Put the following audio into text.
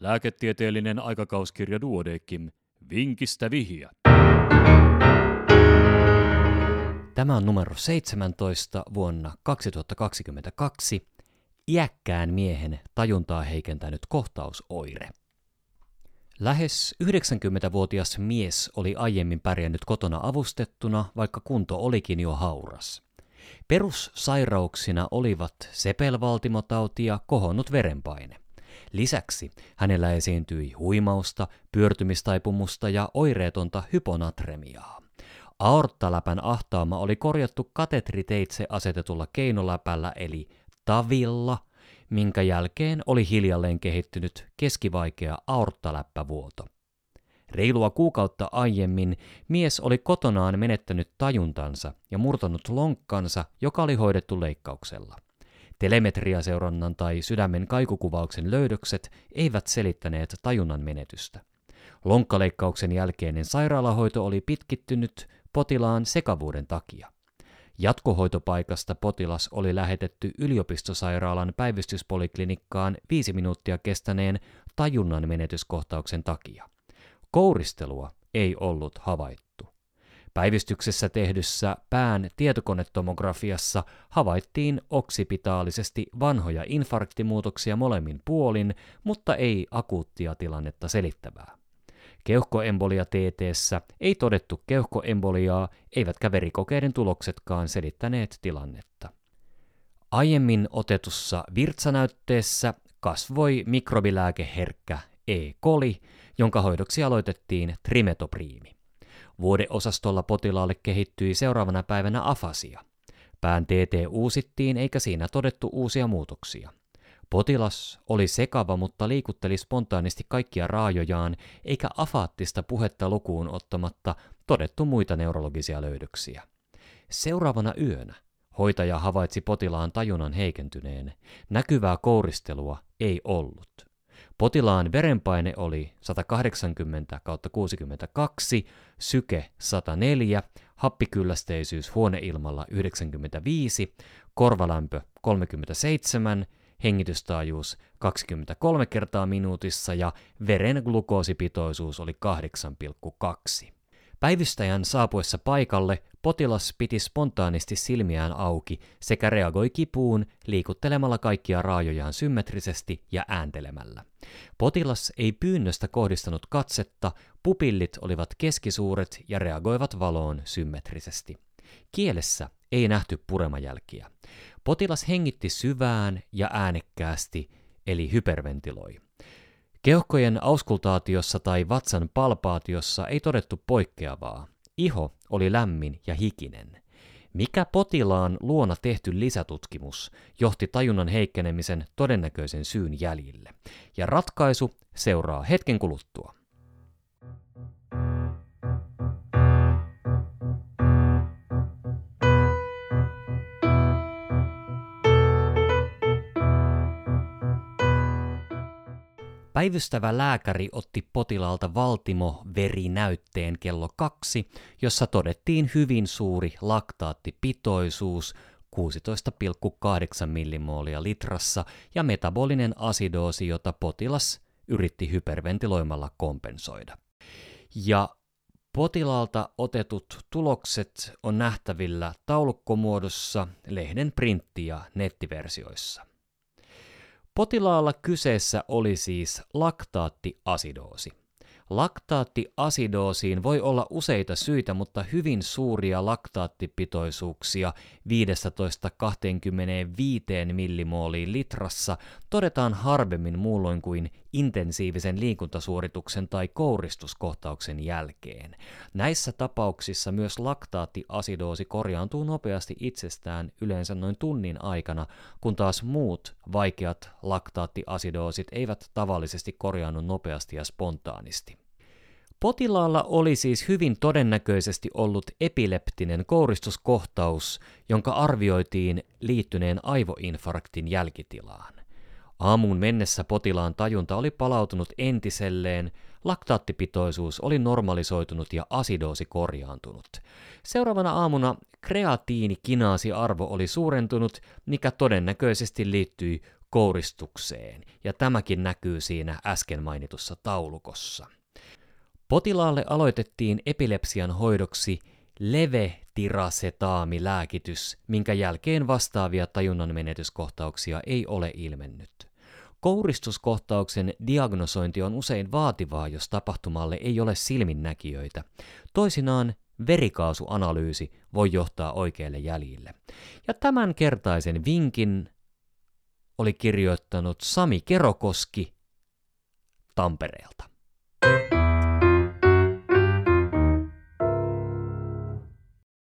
Lääketieteellinen aikakauskirja Duodekim. Vinkistä vihja. Tämä on numero 17 vuonna 2022. Iäkkään miehen tajuntaa heikentänyt kohtausoire. Lähes 90-vuotias mies oli aiemmin pärjännyt kotona avustettuna, vaikka kunto olikin jo hauras. Perussairauksina olivat sepelvaltimotauti ja kohonnut verenpaine. Lisäksi hänellä esiintyi huimausta, pyörtymistaipumusta ja oireetonta hyponatremiaa. Aorttaläpän ahtaama oli korjattu katetriteitse asetetulla keinoläpällä eli tavilla, minkä jälkeen oli hiljalleen kehittynyt keskivaikea aorttaläppävuoto. Reilua kuukautta aiemmin mies oli kotonaan menettänyt tajuntansa ja murtanut lonkkansa, joka oli hoidettu leikkauksella. Telemetriaseurannan tai sydämen kaikukuvauksen löydökset eivät selittäneet tajunnan menetystä. Lonkkaleikkauksen jälkeinen sairaalahoito oli pitkittynyt potilaan sekavuuden takia. Jatkohoitopaikasta potilas oli lähetetty yliopistosairaalan päivystyspoliklinikkaan viisi minuuttia kestäneen tajunnan menetyskohtauksen takia. Kouristelua ei ollut havaittu. Päivystyksessä tehdyssä pään tietokonetomografiassa havaittiin oksipitaalisesti vanhoja infarktimuutoksia molemmin puolin, mutta ei akuuttia tilannetta selittävää. Keuhkoembolia TTssä ei todettu keuhkoemboliaa, eivätkä verikokeiden tuloksetkaan selittäneet tilannetta. Aiemmin otetussa virtsanäytteessä kasvoi mikrobilääkeherkkä E. coli, jonka hoidoksi aloitettiin trimetopriimi. Vuodeosastolla potilaalle kehittyi seuraavana päivänä afasia. Pään TT uusittiin eikä siinä todettu uusia muutoksia. Potilas oli sekava, mutta liikutteli spontaanisti kaikkia raajojaan, eikä afaattista puhetta lukuun ottamatta todettu muita neurologisia löydöksiä. Seuraavana yönä hoitaja havaitsi potilaan tajunnan heikentyneen. Näkyvää kouristelua ei ollut. Potilaan verenpaine oli 180 62, syke 104, happikyllästeisyys huoneilmalla 95, korvalämpö 37, hengitystaajuus 23 kertaa minuutissa ja veren glukoosipitoisuus oli 8,2. Päivystäjän saapuessa paikalle potilas piti spontaanisti silmiään auki sekä reagoi kipuun liikuttelemalla kaikkia raajojaan symmetrisesti ja ääntelemällä. Potilas ei pyynnöstä kohdistanut katsetta, pupillit olivat keskisuuret ja reagoivat valoon symmetrisesti. Kielessä ei nähty puremajälkiä. Potilas hengitti syvään ja äänekkäästi, eli hyperventiloi. Keuhkojen auskultaatiossa tai vatsan palpaatiossa ei todettu poikkeavaa. Iho oli lämmin ja hikinen. Mikä potilaan luona tehty lisätutkimus johti tajunnan heikkenemisen todennäköisen syyn jäljille? Ja ratkaisu seuraa hetken kuluttua. Päivystävä lääkäri otti potilaalta valtimo-verinäytteen kello kaksi, jossa todettiin hyvin suuri laktaattipitoisuus 16,8 millimoolia litrassa ja metabolinen asidoosi, jota potilas yritti hyperventiloimalla kompensoida. Ja potilaalta otetut tulokset on nähtävillä taulukkomuodossa lehden printti- ja nettiversioissa. Potilaalla kyseessä oli siis laktaattiasidoosi. Laktaattiasidoosiin voi olla useita syitä, mutta hyvin suuria laktaattipitoisuuksia 15-25 millimooliin litrassa todetaan harvemmin muulloin kuin intensiivisen liikuntasuorituksen tai kouristuskohtauksen jälkeen. Näissä tapauksissa myös laktaattiasidoosi korjaantuu nopeasti itsestään yleensä noin tunnin aikana, kun taas muut vaikeat laktaattiasidoosit eivät tavallisesti korjaannu nopeasti ja spontaanisti. Potilaalla oli siis hyvin todennäköisesti ollut epileptinen kouristuskohtaus, jonka arvioitiin liittyneen aivoinfarktin jälkitilaan. Aamuun mennessä potilaan tajunta oli palautunut entiselleen, laktaattipitoisuus oli normalisoitunut ja asidoosi korjaantunut. Seuraavana aamuna kreatiinikinaasiarvo oli suurentunut, mikä todennäköisesti liittyi kouristukseen, ja tämäkin näkyy siinä äsken mainitussa taulukossa. Potilaalle aloitettiin epilepsian hoidoksi levetirasetaamilääkitys, minkä jälkeen vastaavia tajunnan menetyskohtauksia ei ole ilmennyt. Kouristuskohtauksen diagnosointi on usein vaativaa, jos tapahtumalle ei ole silminnäkijöitä. Toisinaan verikaasuanalyysi voi johtaa oikeille jäljille. Ja tämän kertaisen vinkin oli kirjoittanut Sami Kerokoski Tampereelta.